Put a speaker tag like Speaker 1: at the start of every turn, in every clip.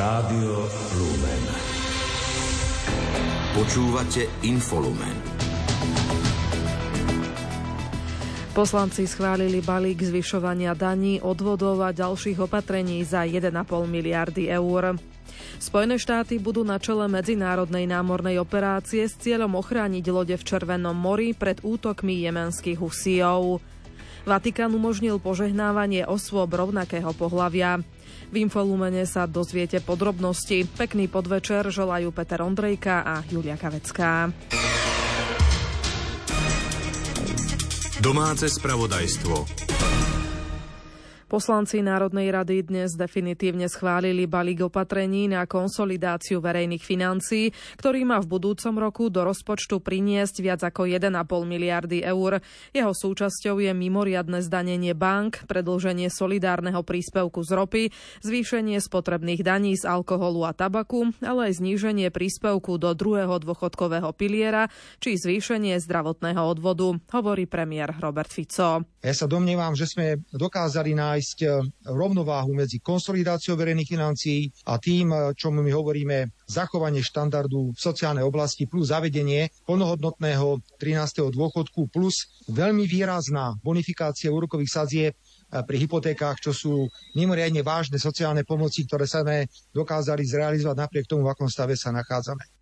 Speaker 1: Rádio Lumen. Počúvate Infolumen.
Speaker 2: Poslanci schválili balík zvyšovania daní, odvodov a ďalších opatrení za 1,5 miliardy eur. Spojené štáty budú na čele medzinárodnej námornej operácie s cieľom ochrániť lode v Červenom mori pred útokmi jemenských husijov. Vatikán umožnil požehnávanie osôb rovnakého pohlavia. V Infolumene sa dozviete podrobnosti. Pekný podvečer želajú Peter Ondrejka a Julia Kavecká.
Speaker 1: Domáce spravodajstvo.
Speaker 2: Poslanci Národnej rady dnes definitívne schválili balík opatrení na konsolidáciu verejných financií, ktorý má v budúcom roku do rozpočtu priniesť viac ako 1,5 miliardy eur. Jeho súčasťou je mimoriadne zdanenie bank, predlženie solidárneho príspevku z ropy, zvýšenie spotrebných daní z alkoholu a tabaku, ale aj zníženie príspevku do druhého dôchodkového piliera či zvýšenie zdravotného odvodu, hovorí premiér Robert Fico.
Speaker 3: Ja sa domnievam, že sme dokázali nájsť nájsť e, rovnováhu medzi konsolidáciou verejných financií a tým, e, čo my hovoríme zachovanie štandardu v sociálnej oblasti plus zavedenie plnohodnotného 13. dôchodku plus veľmi výrazná bonifikácia úrokových sadzieb e, pri hypotékách, čo sú mimoriadne vážne sociálne pomoci, ktoré sa sme dokázali zrealizovať napriek tomu, v akom stave sa nachádzame.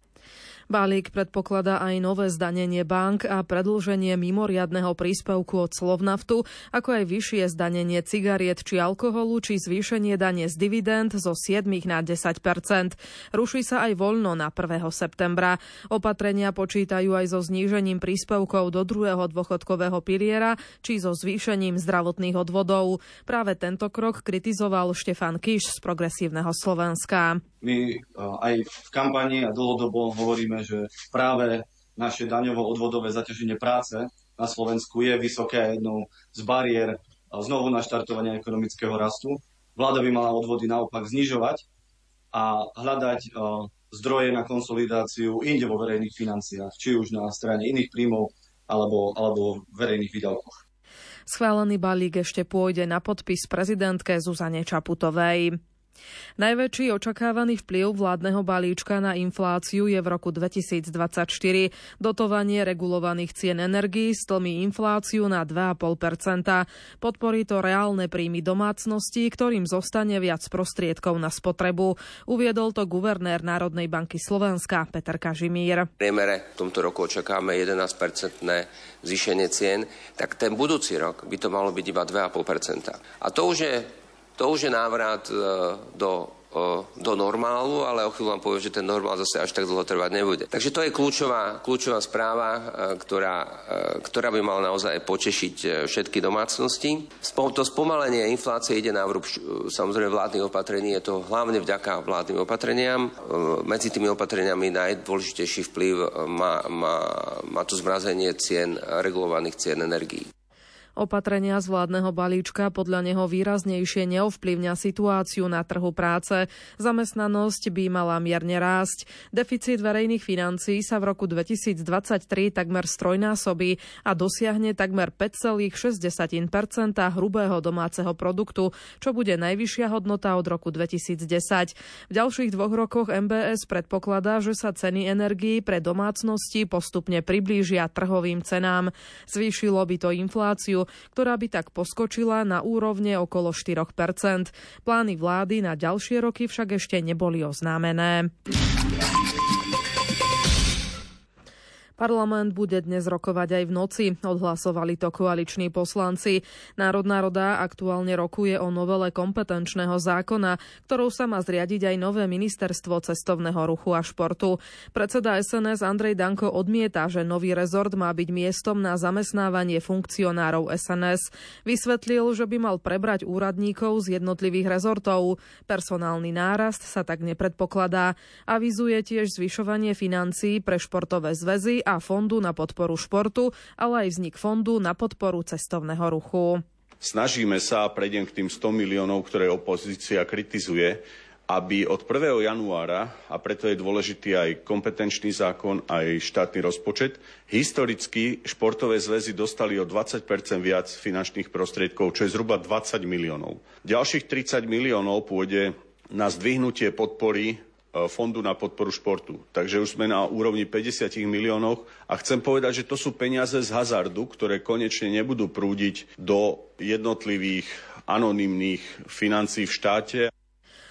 Speaker 2: Balík predpokladá aj nové zdanenie bank a predlženie mimoriadného príspevku od Slovnaftu, ako aj vyššie zdanenie cigariet či alkoholu, či zvýšenie dane z dividend zo 7 na 10% Ruší sa aj voľno na 1. septembra. Opatrenia počítajú aj so znížením príspevkov do druhého dôchodkového piliera, či so zvýšením zdravotných odvodov. Práve tento krok kritizoval Štefan Kiš z Progresívneho Slovenska.
Speaker 4: My aj v kampani a dlhodobo hovoríme, že práve naše daňovo-odvodové zaťaženie práce na Slovensku je vysoké jednou z bariér znovu naštartovania ekonomického rastu. Vláda by mala odvody naopak znižovať a hľadať zdroje na konsolidáciu inde vo verejných financiách, či už na strane iných príjmov alebo, alebo verejných výdavkoch.
Speaker 2: Schválený balík ešte pôjde na podpis prezidentke Zuzane Čaputovej. Najväčší očakávaný vplyv vládneho balíčka na infláciu je v roku 2024. Dotovanie regulovaných cien energií stlmí infláciu na 2,5% Podporí to reálne príjmy domácností, ktorým zostane viac prostriedkov na spotrebu. Uviedol to guvernér Národnej banky Slovenska Peter Kažimír.
Speaker 5: V priemere v tomto roku očakáme 11-percentné zvýšenie cien, tak ten budúci rok by to malo byť iba 2,5% A to už je to už je návrat e, do e, do normálu, ale o chvíľu vám poviem, že ten normál zase až tak dlho trvať nebude. Takže to je kľúčová, kľúčová správa, e, ktorá, ktorá by mala naozaj potešiť všetky domácnosti. To spomalenie inflácie ide na vrúb samozrejme vládnych opatrení, je to hlavne vďaka vládnym opatreniam. Medzi tými opatreniami najdôležitejší vplyv má, má, má to zmrazenie cien, regulovaných cien energií.
Speaker 2: Opatrenia z vládneho balíčka podľa neho výraznejšie neovplyvňa situáciu na trhu práce. Zamestnanosť by mala mierne rásť. Deficit verejných financií sa v roku 2023 takmer strojnásobí a dosiahne takmer 5,6% hrubého domáceho produktu, čo bude najvyššia hodnota od roku 2010. V ďalších dvoch rokoch MBS predpokladá, že sa ceny energií pre domácnosti postupne priblížia trhovým cenám. Zvýšilo by to infláciu, ktorá by tak poskočila na úrovne okolo 4% Plány vlády na ďalšie roky však ešte neboli oznámené. Parlament bude dnes rokovať aj v noci. Odhlasovali to koaliční poslanci. Národná roda aktuálne rokuje o novele kompetenčného zákona, ktorou sa má zriadiť aj nové ministerstvo cestovného ruchu a športu. Predseda SNS Andrej Danko odmieta, že nový rezort má byť miestom na zamestnávanie funkcionárov SNS. Vysvetlil, že by mal prebrať úradníkov z jednotlivých rezortov. Personálny nárast sa tak nepredpokladá. Avizuje tiež zvyšovanie financií pre športové zväzy a Fondu na podporu športu, ale aj vznik Fondu na podporu cestovného ruchu.
Speaker 6: Snažíme sa, a prejdem k tým 100 miliónov, ktoré opozícia kritizuje, aby od 1. januára, a preto je dôležitý aj kompetenčný zákon, aj štátny rozpočet, historicky športové zväzy dostali o 20 viac finančných prostriedkov, čo je zhruba 20 miliónov. Ďalších 30 miliónov pôjde na zdvihnutie podpory Fondu na podporu športu. Takže už sme na úrovni 50 miliónov a chcem povedať, že to sú peniaze z hazardu, ktoré konečne nebudú prúdiť do jednotlivých anonymných financií v štáte.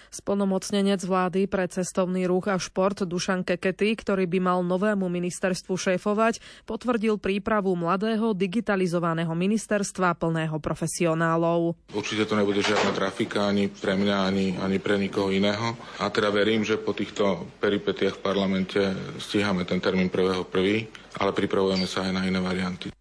Speaker 2: Splnomocnenec vlády pre cestovný ruch a šport Dušan Kekety, ktorý by mal novému ministerstvu šéfovať, potvrdil prípravu mladého digitalizovaného ministerstva plného profesionálov.
Speaker 7: Určite to nebude žiadna trafika ani pre mňa, ani, ani pre nikoho iného. A teda verím, že po týchto peripetiach v parlamente stíhame ten termín prvého prvý, ale pripravujeme sa aj na iné varianty.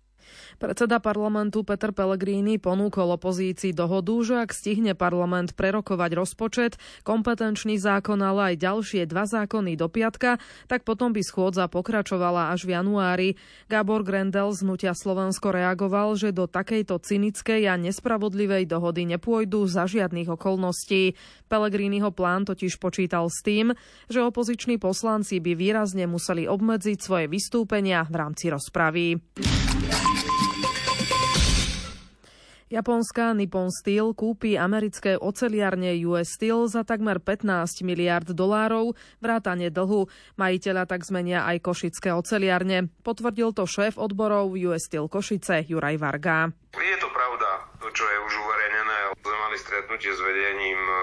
Speaker 2: Predseda parlamentu Peter Pellegrini ponúkol opozícii dohodu, že ak stihne parlament prerokovať rozpočet, kompetenčný zákon, ale aj ďalšie dva zákony do piatka, tak potom by schôdza pokračovala až v januári. Gábor Grendel z Nutia Slovensko reagoval, že do takejto cynickej a nespravodlivej dohody nepôjdu za žiadnych okolností. Pellegriniho plán totiž počítal s tým, že opoziční poslanci by výrazne museli obmedziť svoje vystúpenia v rámci rozpravy. Japonská Nippon Steel kúpi americké oceliarne US Steel za takmer 15 miliard dolárov, vrátane dlhu. Majiteľa tak zmenia aj košické oceliarne. Potvrdil to šéf odborov US Steel Košice Juraj Varga.
Speaker 8: Je to pravda, to čo je už uverejnené. Mali stretnutie s vedením e,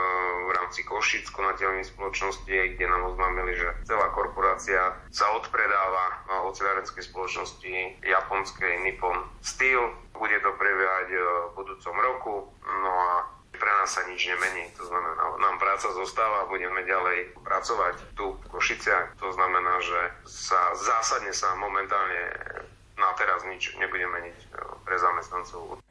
Speaker 8: v rámci Košic konateľných spoločnosti, kde nám oznámili, že celá korporácia sa odpredáva oceliarenskej spoločnosti japonskej Nippon Steel bude to prebiehať e, v budúcom roku, no a pre nás sa nič nemení. To znamená, nám práca zostáva, budeme ďalej pracovať tu v Košiciach. To znamená, že sa zásadne sa momentálne na teraz nič nebude meniť e, pre zamestnancov.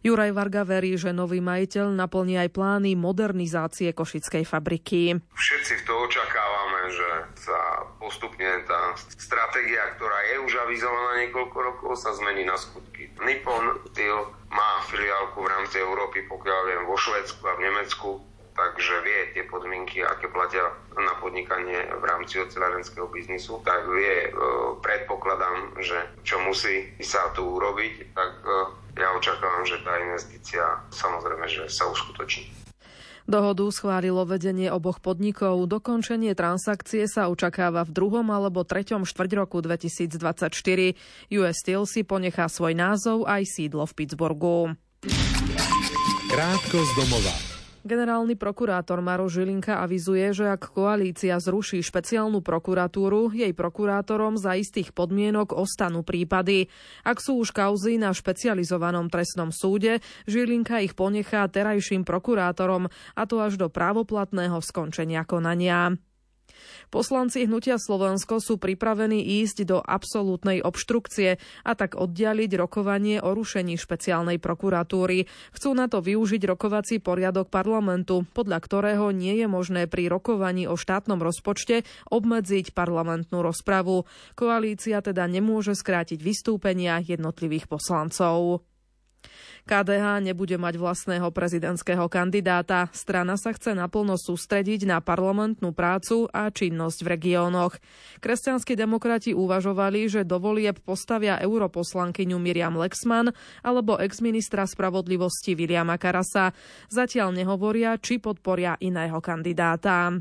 Speaker 2: Juraj Varga verí, že nový majiteľ naplní aj plány modernizácie košickej fabriky.
Speaker 8: Všetci v to očakávame, že sa postupne tá stratégia, ktorá je už avizovaná niekoľko rokov, sa zmení na skutky. Nippon Steel má filiálku v rámci Európy, pokiaľ viem, vo Švedsku a v Nemecku, takže vie tie podmienky, aké platia na podnikanie v rámci ocelárenského biznisu, tak vie, e, predpokladám, že čo musí sa tu urobiť, tak e, ja očakávam, že tá investícia samozrejme, že sa uskutoční.
Speaker 2: Dohodu schválilo vedenie oboch podnikov. Dokončenie transakcie sa očakáva v druhom alebo treťom štvrť roku 2024. US Steel si ponechá svoj názov aj sídlo v Pittsburghu.
Speaker 9: Krátko z domova.
Speaker 2: Generálny prokurátor Maro Žilinka avizuje, že ak koalícia zruší špeciálnu prokuratúru, jej prokurátorom za istých podmienok ostanú prípady. Ak sú už kauzy na špecializovanom trestnom súde, Žilinka ich ponechá terajším prokurátorom, a to až do právoplatného skončenia konania. Poslanci Hnutia Slovensko sú pripravení ísť do absolútnej obštrukcie a tak oddialiť rokovanie o rušení špeciálnej prokuratúry. Chcú na to využiť rokovací poriadok parlamentu, podľa ktorého nie je možné pri rokovaní o štátnom rozpočte obmedziť parlamentnú rozpravu. Koalícia teda nemôže skrátiť vystúpenia jednotlivých poslancov. KDH nebude mať vlastného prezidentského kandidáta. Strana sa chce naplno sústrediť na parlamentnú prácu a činnosť v regiónoch. Kresťanskí demokrati uvažovali, že do volieb postavia europoslankyňu Miriam Lexman alebo exministra spravodlivosti Viliama Karasa. Zatiaľ nehovoria, či podporia iného kandidáta.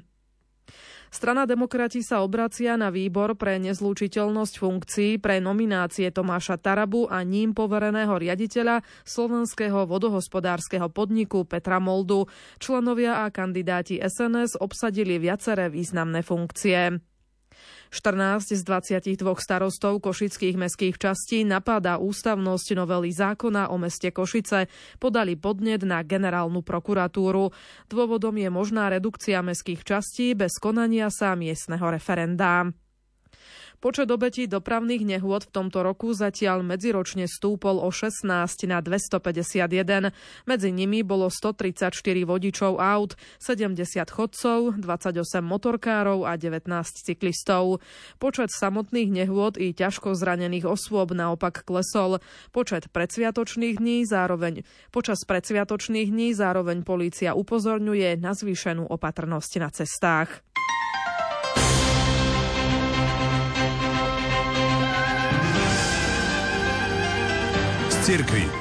Speaker 2: Strana demokrati sa obracia na výbor pre nezlúčiteľnosť funkcií pre nominácie Tomáša Tarabu a ním povereného riaditeľa slovenského vodohospodárskeho podniku Petra Moldu. Členovia a kandidáti SNS obsadili viaceré významné funkcie. 14 z 22 starostov košických mestských častí napadá ústavnosť novely zákona o meste Košice. Podali podnet na generálnu prokuratúru. Dôvodom je možná redukcia mestských častí bez konania sa miestneho referenda. Počet obetí dopravných nehôd v tomto roku zatiaľ medziročne stúpol o 16 na 251. Medzi nimi bolo 134 vodičov aut, 70 chodcov, 28 motorkárov a 19 cyklistov. Počet samotných nehôd i ťažko zranených osôb naopak klesol. Počet predsviatočných dní zároveň počas predsviatočných dní zároveň polícia upozorňuje na zvýšenú opatrnosť na cestách.
Speaker 9: церкви.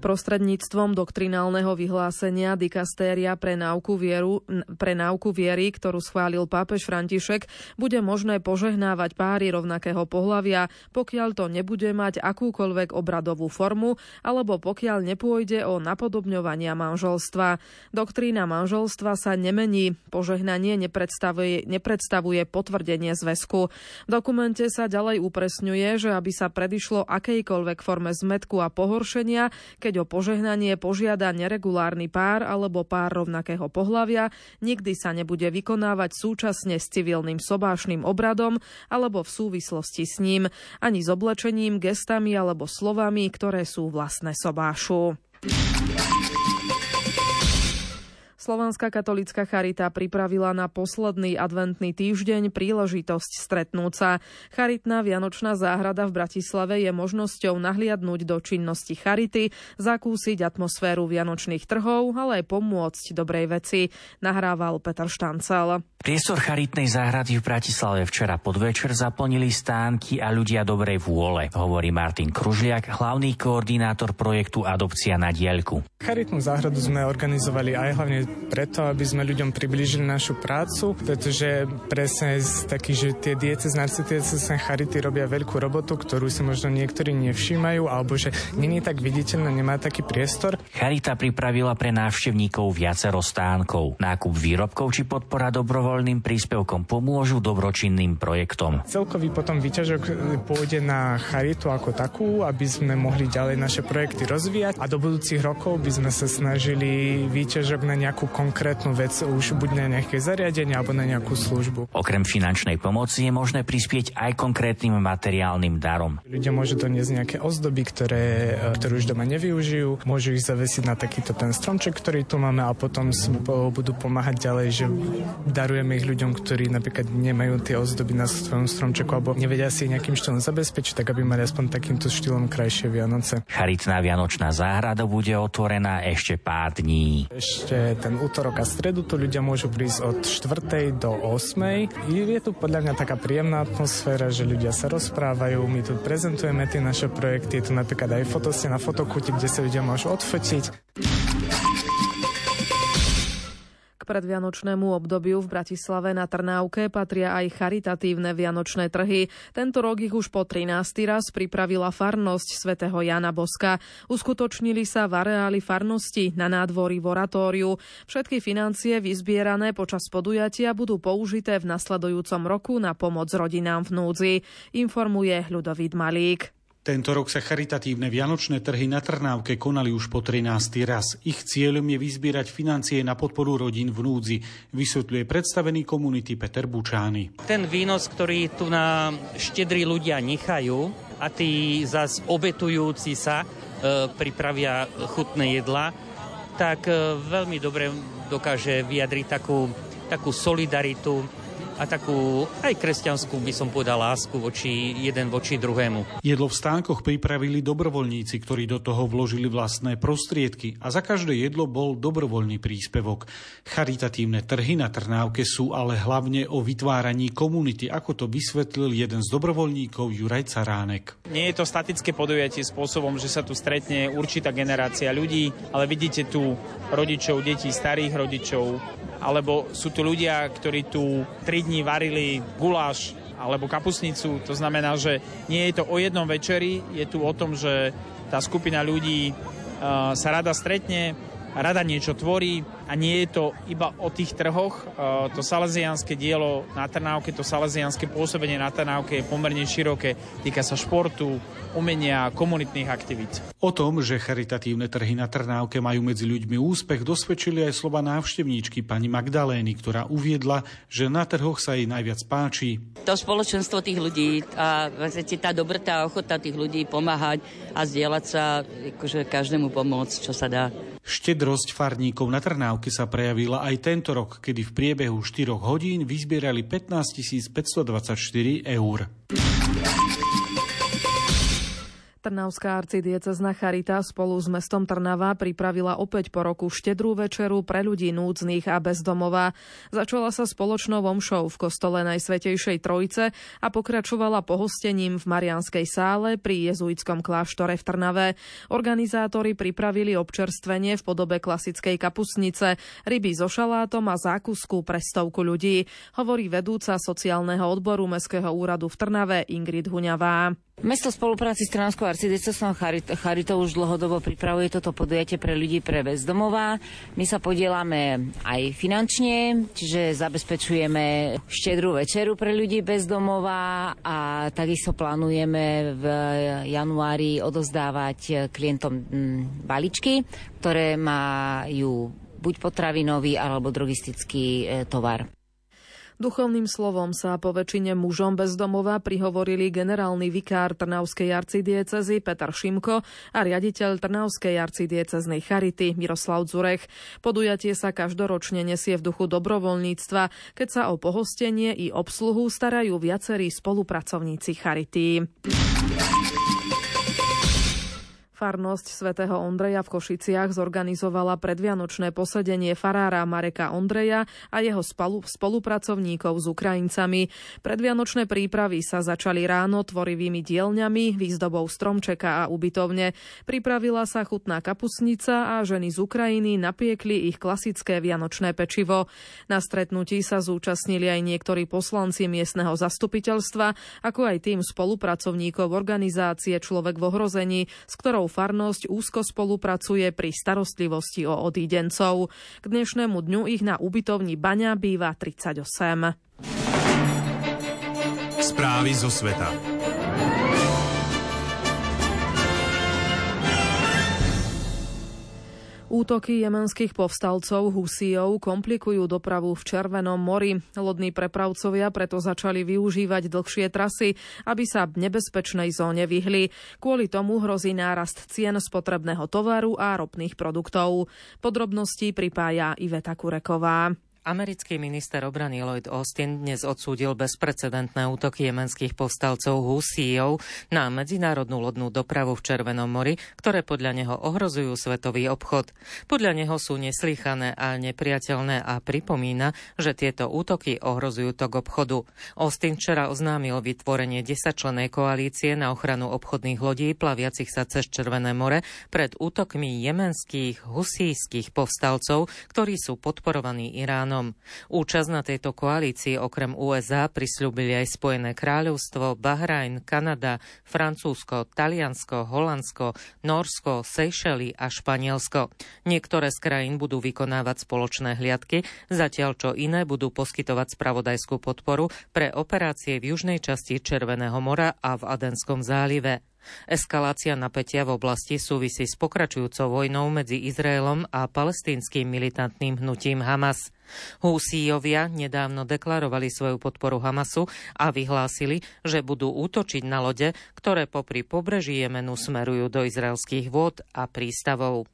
Speaker 2: Prostredníctvom doktrinálneho vyhlásenia dikastéria pre náuku, vieru, pre náuku viery, ktorú schválil pápež František, bude možné požehnávať páry rovnakého pohlavia, pokiaľ to nebude mať akúkoľvek obradovú formu, alebo pokiaľ nepôjde o napodobňovania manželstva. Doktrína manželstva sa nemení. Požehnanie nepredstavuje, nepredstavuje potvrdenie zväzku. V dokumente sa ďalej upresňuje, že aby sa predišlo akejkoľvek forme zmetku a pohoršenia, keď keď o požehnanie požiada neregulárny pár alebo pár rovnakého pohlavia, nikdy sa nebude vykonávať súčasne s civilným sobášným obradom alebo v súvislosti s ním, ani s oblečením, gestami alebo slovami, ktoré sú vlastné sobášu. Slovanská katolická charita pripravila na posledný adventný týždeň príležitosť stretnúť sa. Charitná Vianočná záhrada v Bratislave je možnosťou nahliadnúť do činnosti charity, zakúsiť atmosféru vianočných trhov, ale aj pomôcť dobrej veci, nahrával Peter Štancel.
Speaker 9: Priestor charitnej záhrady v Bratislave včera podvečer zaplnili stánky a ľudia dobrej vôle, hovorí Martin Kružliak, hlavný koordinátor projektu Adopcia na diaľku.
Speaker 10: Charitnú záhradu sme organizovali aj hlavne preto, aby sme ľuďom priblížili našu prácu, pretože presne z takých, že tie diecezné arcidiecezné charity robia veľkú robotu, ktorú si možno niektorí nevšímajú, alebo že není tak viditeľná, nemá taký priestor.
Speaker 9: Charita pripravila pre návštevníkov viacero stánkov. Nákup výrobkov či podpora dobrovoľ dobrovoľným príspevkom pomôžu dobročinným projektom.
Speaker 10: Celkový potom výťažok pôjde na charitu ako takú, aby sme mohli ďalej naše projekty rozvíjať a do budúcich rokov by sme sa snažili výťažok na nejakú konkrétnu vec, už buď na nejaké zariadenie alebo na nejakú službu.
Speaker 9: Okrem finančnej pomoci je možné prispieť aj konkrétnym materiálnym darom.
Speaker 10: Ľudia môžu doniesť nejaké ozdoby, ktoré, e, ktoré už doma nevyužijú, môžu ich zavesiť na takýto ten stromček, ktorý tu máme a potom budú pomáhať ďalej, že darujeme ich ľuďom, ktorí napríklad nemajú tie ozdoby na svojom stromčeku alebo nevedia si nejakým štýlom zabezpečiť, tak aby mali aspoň takýmto štýlom krajšie Vianoce.
Speaker 9: Charitná Vianočná záhrada bude otvorená ešte pár dní.
Speaker 10: Ešte ten útorok a stredu tu ľudia môžu prísť od 4. do 8. Je tu podľa mňa taká príjemná atmosféra, že ľudia sa rozprávajú, my tu prezentujeme tie naše projekty, je tu napríklad aj fotoste na fotokuti, kde sa ľudia môžu odfotiť
Speaker 2: predvianočnému obdobiu v Bratislave na Trnávke patria aj charitatívne vianočné trhy. Tento rok ich už po 13. raz pripravila farnosť svätého Jana Boska. Uskutočnili sa v areáli farnosti na nádvorí v oratóriu. Všetky financie vyzbierané počas podujatia budú použité v nasledujúcom roku na pomoc rodinám v núdzi, informuje Ľudovít Malík.
Speaker 11: Tento rok sa charitatívne vianočné trhy na Trnávke konali už po 13. raz. Ich cieľom je vyzbierať financie na podporu rodín v núdzi, vysvetľuje predstavený komunity Peter Bučány.
Speaker 12: Ten výnos, ktorý tu na štedrí ľudia nechajú a tí zas obetujúci sa e, pripravia chutné jedla, tak e, veľmi dobre dokáže vyjadriť takú, takú solidaritu a takú aj kresťanskú, by som povedal, lásku voči jeden voči druhému.
Speaker 11: Jedlo v stánkoch pripravili dobrovoľníci, ktorí do toho vložili vlastné prostriedky a za každé jedlo bol dobrovoľný príspevok. Charitatívne trhy na Trnávke sú ale hlavne o vytváraní komunity, ako to vysvetlil jeden z dobrovoľníkov Juraj Caránek.
Speaker 13: Nie je to statické podujatie spôsobom, že sa tu stretne určitá generácia ľudí, ale vidíte tu rodičov, detí, starých rodičov, alebo sú tu ľudia, ktorí tu 3 dní varili guláš alebo kapusnicu. To znamená, že nie je to o jednom večeri, je tu o tom, že tá skupina ľudí uh, sa rada stretne, rada niečo tvorí a nie je to iba o tých trhoch. To salesianské dielo na Trnávke, to salesianské pôsobenie na Trnávke je pomerne široké. Týka sa športu, umenia a komunitných aktivít.
Speaker 11: O tom, že charitatívne trhy na Trnávke majú medzi ľuďmi úspech, dosvedčili aj slova návštevníčky pani Magdalény, ktorá uviedla, že na trhoch sa jej najviac páči.
Speaker 14: To spoločenstvo tých ľudí a tá dobrá ochota tých ľudí pomáhať a zdieľať sa, akože každému pomôcť, čo sa dá.
Speaker 11: Štedrosť farníkov na Trnávke sa prejavila aj tento rok, kedy v priebehu 4 hodín vyzbierali 15 524 eur.
Speaker 2: Trnavská arcidiecezna Charita spolu s mestom Trnava pripravila opäť po roku štedrú večeru pre ľudí núdznych a bezdomová. Začala sa spoločnou omšou v kostole Najsvetejšej Trojice a pokračovala pohostením v Marianskej sále pri jezuitskom kláštore v Trnave. Organizátori pripravili občerstvenie v podobe klasickej kapusnice, ryby so šalátom a zákusku pre stovku ľudí, hovorí vedúca sociálneho odboru Mestského úradu v Trnave Ingrid Huňavá.
Speaker 15: Mesto spolupráci s Trnavskou arcidiecesnou Charitou už dlhodobo pripravuje toto podujatie pre ľudí pre bezdomová. My sa podielame aj finančne, čiže zabezpečujeme štedrú večeru pre ľudí bezdomová a takisto plánujeme v januári odozdávať klientom mm, baličky, ktoré majú buď potravinový alebo drogistický e, tovar.
Speaker 2: Duchovným slovom sa po väčšine mužom bezdomova prihovorili generálny vikár Trnavskej arcidiecezy Peter Šimko a riaditeľ Trnavskej arcidieceznej Charity Miroslav Zurech. Podujatie sa každoročne nesie v duchu dobrovoľníctva, keď sa o pohostenie i obsluhu starajú viacerí spolupracovníci Charity. Farnosť svätého Ondreja v Košiciach zorganizovala predvianočné posedenie farára Mareka Ondreja a jeho spolupracovníkov s Ukrajincami. Predvianočné prípravy sa začali ráno tvorivými dielňami, výzdobou stromčeka a ubytovne. Pripravila sa chutná kapusnica a ženy z Ukrajiny napiekli ich klasické vianočné pečivo. Na stretnutí sa zúčastnili aj niektorí poslanci miestneho zastupiteľstva, ako aj tým spolupracovníkov organizácie Človek v ohrození, s ktorou farnosť úzko spolupracuje pri starostlivosti o odídencov. K dnešnému dňu ich na ubytovni Baňa býva 38.
Speaker 1: Správy zo sveta.
Speaker 2: Útoky jemenských povstalcov Husijov komplikujú dopravu v Červenom mori. Lodní prepravcovia preto začali využívať dlhšie trasy, aby sa nebezpečnej zóne vyhli. Kvôli tomu hrozí nárast cien spotrebného tovaru a ropných produktov. Podrobnosti pripája Iveta Kureková.
Speaker 16: Americký minister obrany Lloyd Austin dnes odsúdil bezprecedentné útoky jemenských povstalcov Husíjov na medzinárodnú lodnú dopravu v Červenom mori, ktoré podľa neho ohrozujú svetový obchod. Podľa neho sú neslychané a nepriateľné a pripomína, že tieto útoky ohrozujú tok obchodu. Austin včera oznámil vytvorenie 10-členej koalície na ochranu obchodných lodí plaviacich sa cez Červené more pred útokmi jemenských husíjských povstalcov, ktorí sú podporovaní Iránom Iránom. Účasť na tejto koalícii okrem USA prisľúbili aj Spojené kráľovstvo, Bahrajn, Kanada, Francúzsko, Taliansko, Holandsko, Norsko, Seychely a Španielsko. Niektoré z krajín budú vykonávať spoločné hliadky, zatiaľ čo iné budú poskytovať spravodajskú podporu pre operácie v južnej časti Červeného mora a v Adenskom zálive. Eskalácia napätia v oblasti súvisí s pokračujúcou vojnou medzi Izraelom a palestínskym militantným hnutím Hamas. Húsíjovia nedávno deklarovali svoju podporu Hamasu a vyhlásili, že budú útočiť na lode, ktoré popri pobreží Jemenu smerujú do izraelských vôd a prístavov.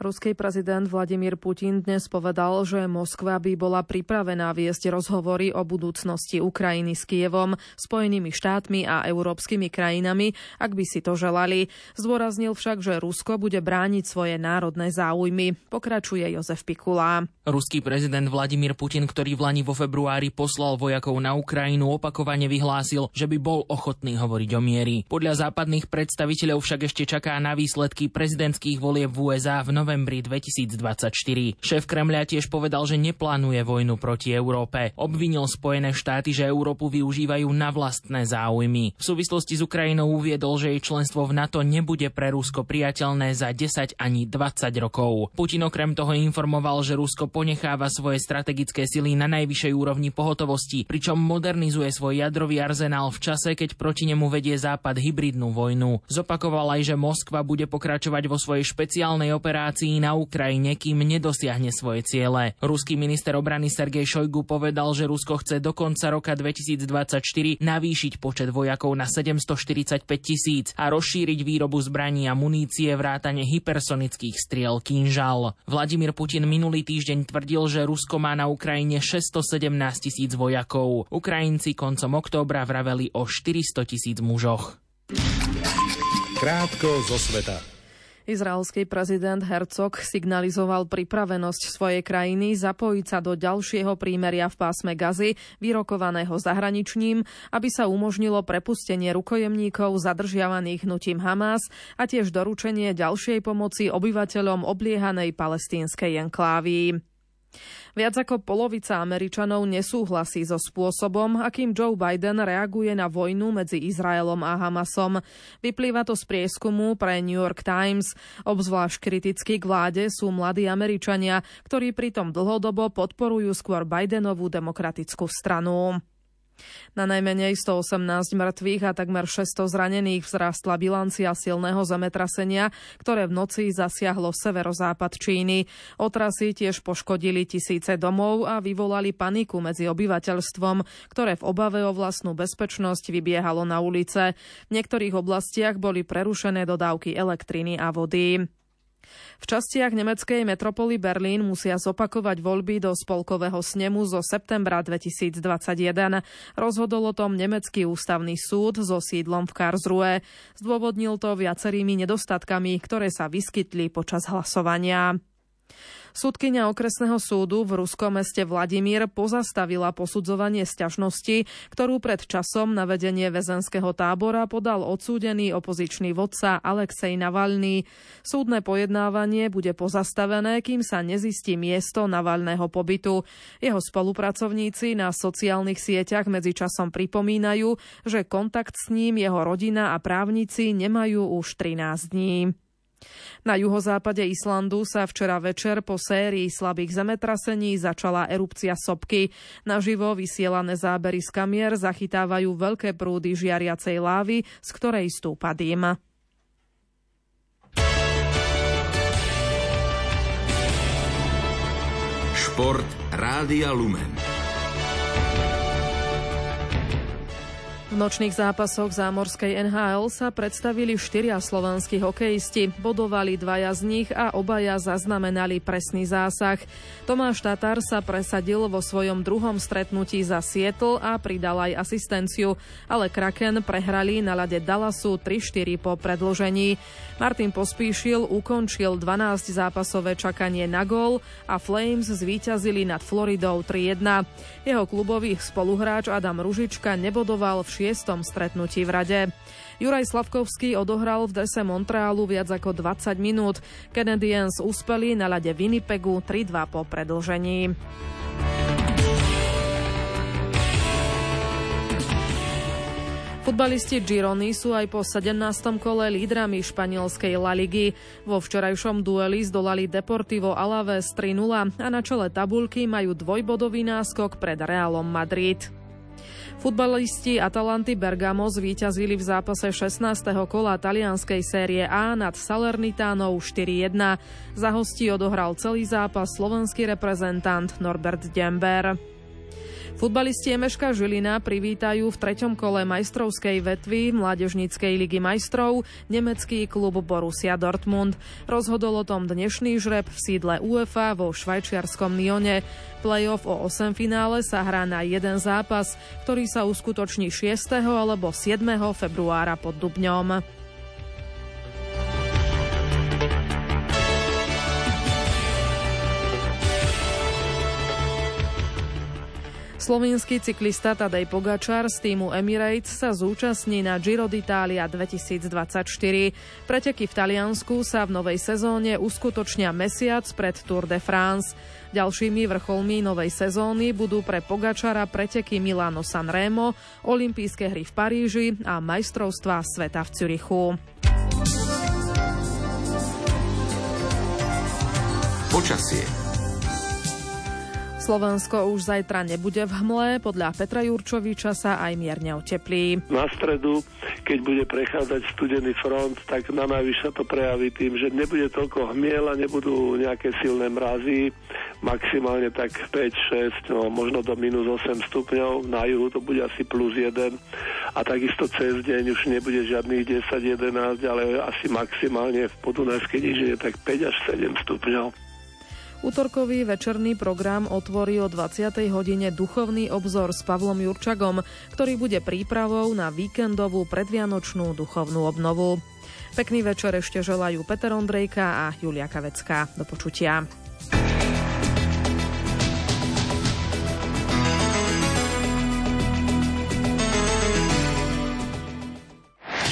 Speaker 2: Ruský prezident Vladimír Putin dnes povedal, že Moskva by bola pripravená viesť rozhovory o budúcnosti Ukrajiny s Kievom, Spojenými štátmi a európskymi krajinami, ak by si to želali. Zdôraznil však, že Rusko bude brániť svoje národné záujmy. Pokračuje Jozef Pikula.
Speaker 17: Ruský prezident Vladimír Putin, ktorý v Lani vo februári poslal vojakov na Ukrajinu, opakovane vyhlásil, že by bol ochotný hovoriť o miery. Podľa západných predstaviteľov však ešte čaká na výsledky prezidentských volieb v USA v novembri novembri 2024. Šéf Kremľa tiež povedal, že neplánuje vojnu proti Európe. Obvinil Spojené štáty, že Európu využívajú na vlastné záujmy. V súvislosti s Ukrajinou uviedol, že jej členstvo v NATO nebude pre Rusko priateľné za 10 ani 20 rokov. Putin okrem toho informoval, že Rusko ponecháva svoje strategické sily na najvyššej úrovni pohotovosti, pričom modernizuje svoj jadrový arzenál v čase, keď proti nemu vedie Západ hybridnú vojnu. Zopakoval aj, že Moskva bude pokračovať vo svojej špeciálnej operácii operácií na Ukrajine, kým nedosiahne svoje ciele. Ruský minister obrany Sergej Šojgu povedal, že Rusko chce do konca roka 2024 navýšiť počet vojakov na 745 tisíc a rozšíriť výrobu zbraní a munície vrátane hypersonických striel Kinžal. Vladimír Putin minulý týždeň tvrdil, že Rusko má na Ukrajine 617 tisíc vojakov. Ukrajinci koncom októbra vraveli o 400 tisíc mužoch.
Speaker 1: Krátko zo sveta.
Speaker 2: Izraelský prezident Herzog signalizoval pripravenosť svojej krajiny zapojiť sa do ďalšieho prímeria v pásme Gazy, vyrokovaného zahraničním, aby sa umožnilo prepustenie rukojemníkov zadržiavaných hnutím Hamas a tiež doručenie ďalšej pomoci obyvateľom obliehanej palestínskej enklávy. Viac ako polovica Američanov nesúhlasí so spôsobom, akým Joe Biden reaguje na vojnu medzi Izraelom a Hamasom. Vyplýva to z prieskumu pre New York Times. Obzvlášť kriticky k vláde sú mladí Američania, ktorí pritom dlhodobo podporujú skôr Bidenovú demokratickú stranu. Na najmenej 118 mŕtvych a takmer 600 zranených vzrastla bilancia silného zemetrasenia, ktoré v noci zasiahlo severozápad Číny. Otrasy tiež poškodili tisíce domov a vyvolali paniku medzi obyvateľstvom, ktoré v obave o vlastnú bezpečnosť vybiehalo na ulice. V niektorých oblastiach boli prerušené dodávky elektriny a vody. V častiach nemeckej metropoly Berlín musia zopakovať voľby do spolkového snemu zo septembra 2021. Rozhodol o tom nemecký ústavný súd so sídlom v Karlsruhe. Zdôvodnil to viacerými nedostatkami, ktoré sa vyskytli počas hlasovania. Súdkynia okresného súdu v ruskom meste Vladimír pozastavila posudzovanie sťažnosti, ktorú pred časom na vedenie väzenského tábora podal odsúdený opozičný vodca Alexej Navalny. Súdne pojednávanie bude pozastavené, kým sa nezistí miesto Navalného pobytu. Jeho spolupracovníci na sociálnych sieťach medzičasom pripomínajú, že kontakt s ním jeho rodina a právnici nemajú už 13 dní. Na juhozápade Islandu sa včera večer po sérii slabých zemetrasení začala erupcia sopky. Naživo vysielané zábery z kamier zachytávajú veľké prúdy žiariacej lávy, z ktorej stúpa dým.
Speaker 18: Šport Rádia Lumen.
Speaker 2: V nočných zápasoch zámorskej NHL sa predstavili štyria slovenskí hokejisti. Bodovali dvaja z nich a obaja zaznamenali presný zásah. Tomáš Tatar sa presadil vo svojom druhom stretnutí za Seattle a pridal aj asistenciu, ale Kraken prehrali na lade Dallasu 3-4 po predložení. Martin Pospíšil ukončil 12 zápasové čakanie na gól a Flames zvíťazili nad Floridou 3-1. Jeho klubový spoluhráč Adam Ružička nebodoval v šiestom stretnutí v rade. Juraj Slavkovský odohral v drese Montrealu viac ako 20 minút. Canadiens uspeli na lade Winnipegu 3-2 po predlžení. Futbalisti Girony sú aj po 17. kole lídrami španielskej La Ligy. Vo včerajšom dueli zdolali Deportivo Alaves 3-0 a na čele tabulky majú dvojbodový náskok pred Realom Madrid. Futbalisti Atalanty Bergamo zvíťazili v zápase 16. kola talianskej série A nad Salernitánov 4-1. Za hostí odohral celý zápas slovenský reprezentant Norbert Dember. Futbalisti Emeška Žilina privítajú v treťom kole majstrovskej vetvy Mládežníckej ligy majstrov nemecký klub Borussia Dortmund. Rozhodol o tom dnešný žreb v sídle UEFA vo švajčiarskom Nione. Playoff o 8 finále sa hrá na jeden zápas, ktorý sa uskutoční 6. alebo 7. februára pod Dubňom. Slovenský cyklista Tadej Pogačar z týmu Emirates sa zúčastní na Giro d'Italia 2024. Preteky v Taliansku sa v novej sezóne uskutočnia mesiac pred Tour de France. Ďalšími vrcholmi novej sezóny budú pre Pogačara preteky Milano San Remo, olympijské hry v Paríži a majstrovstvá sveta v Cürichu.
Speaker 18: Počasie
Speaker 2: Slovensko už zajtra nebude v hmle, podľa Petra Jurčoviča sa aj mierne oteplí.
Speaker 19: Na stredu, keď bude prechádzať studený front, tak na najvyš sa to prejaví tým, že nebude toľko hmiel a nebudú nejaké silné mrazy, maximálne tak 5, 6, no možno do minus 8 stupňov, na juhu to bude asi plus 1 a takisto cez deň už nebude žiadnych 10, 11, ale asi maximálne v podunajskej nížine tak 5 až 7 stupňov.
Speaker 2: Útorkový večerný program otvorí o 20. hodine duchovný obzor s Pavlom Jurčagom, ktorý bude prípravou na víkendovú predvianočnú duchovnú obnovu. Pekný večer ešte želajú Peter Ondrejka a Julia Kavecká. Do počutia.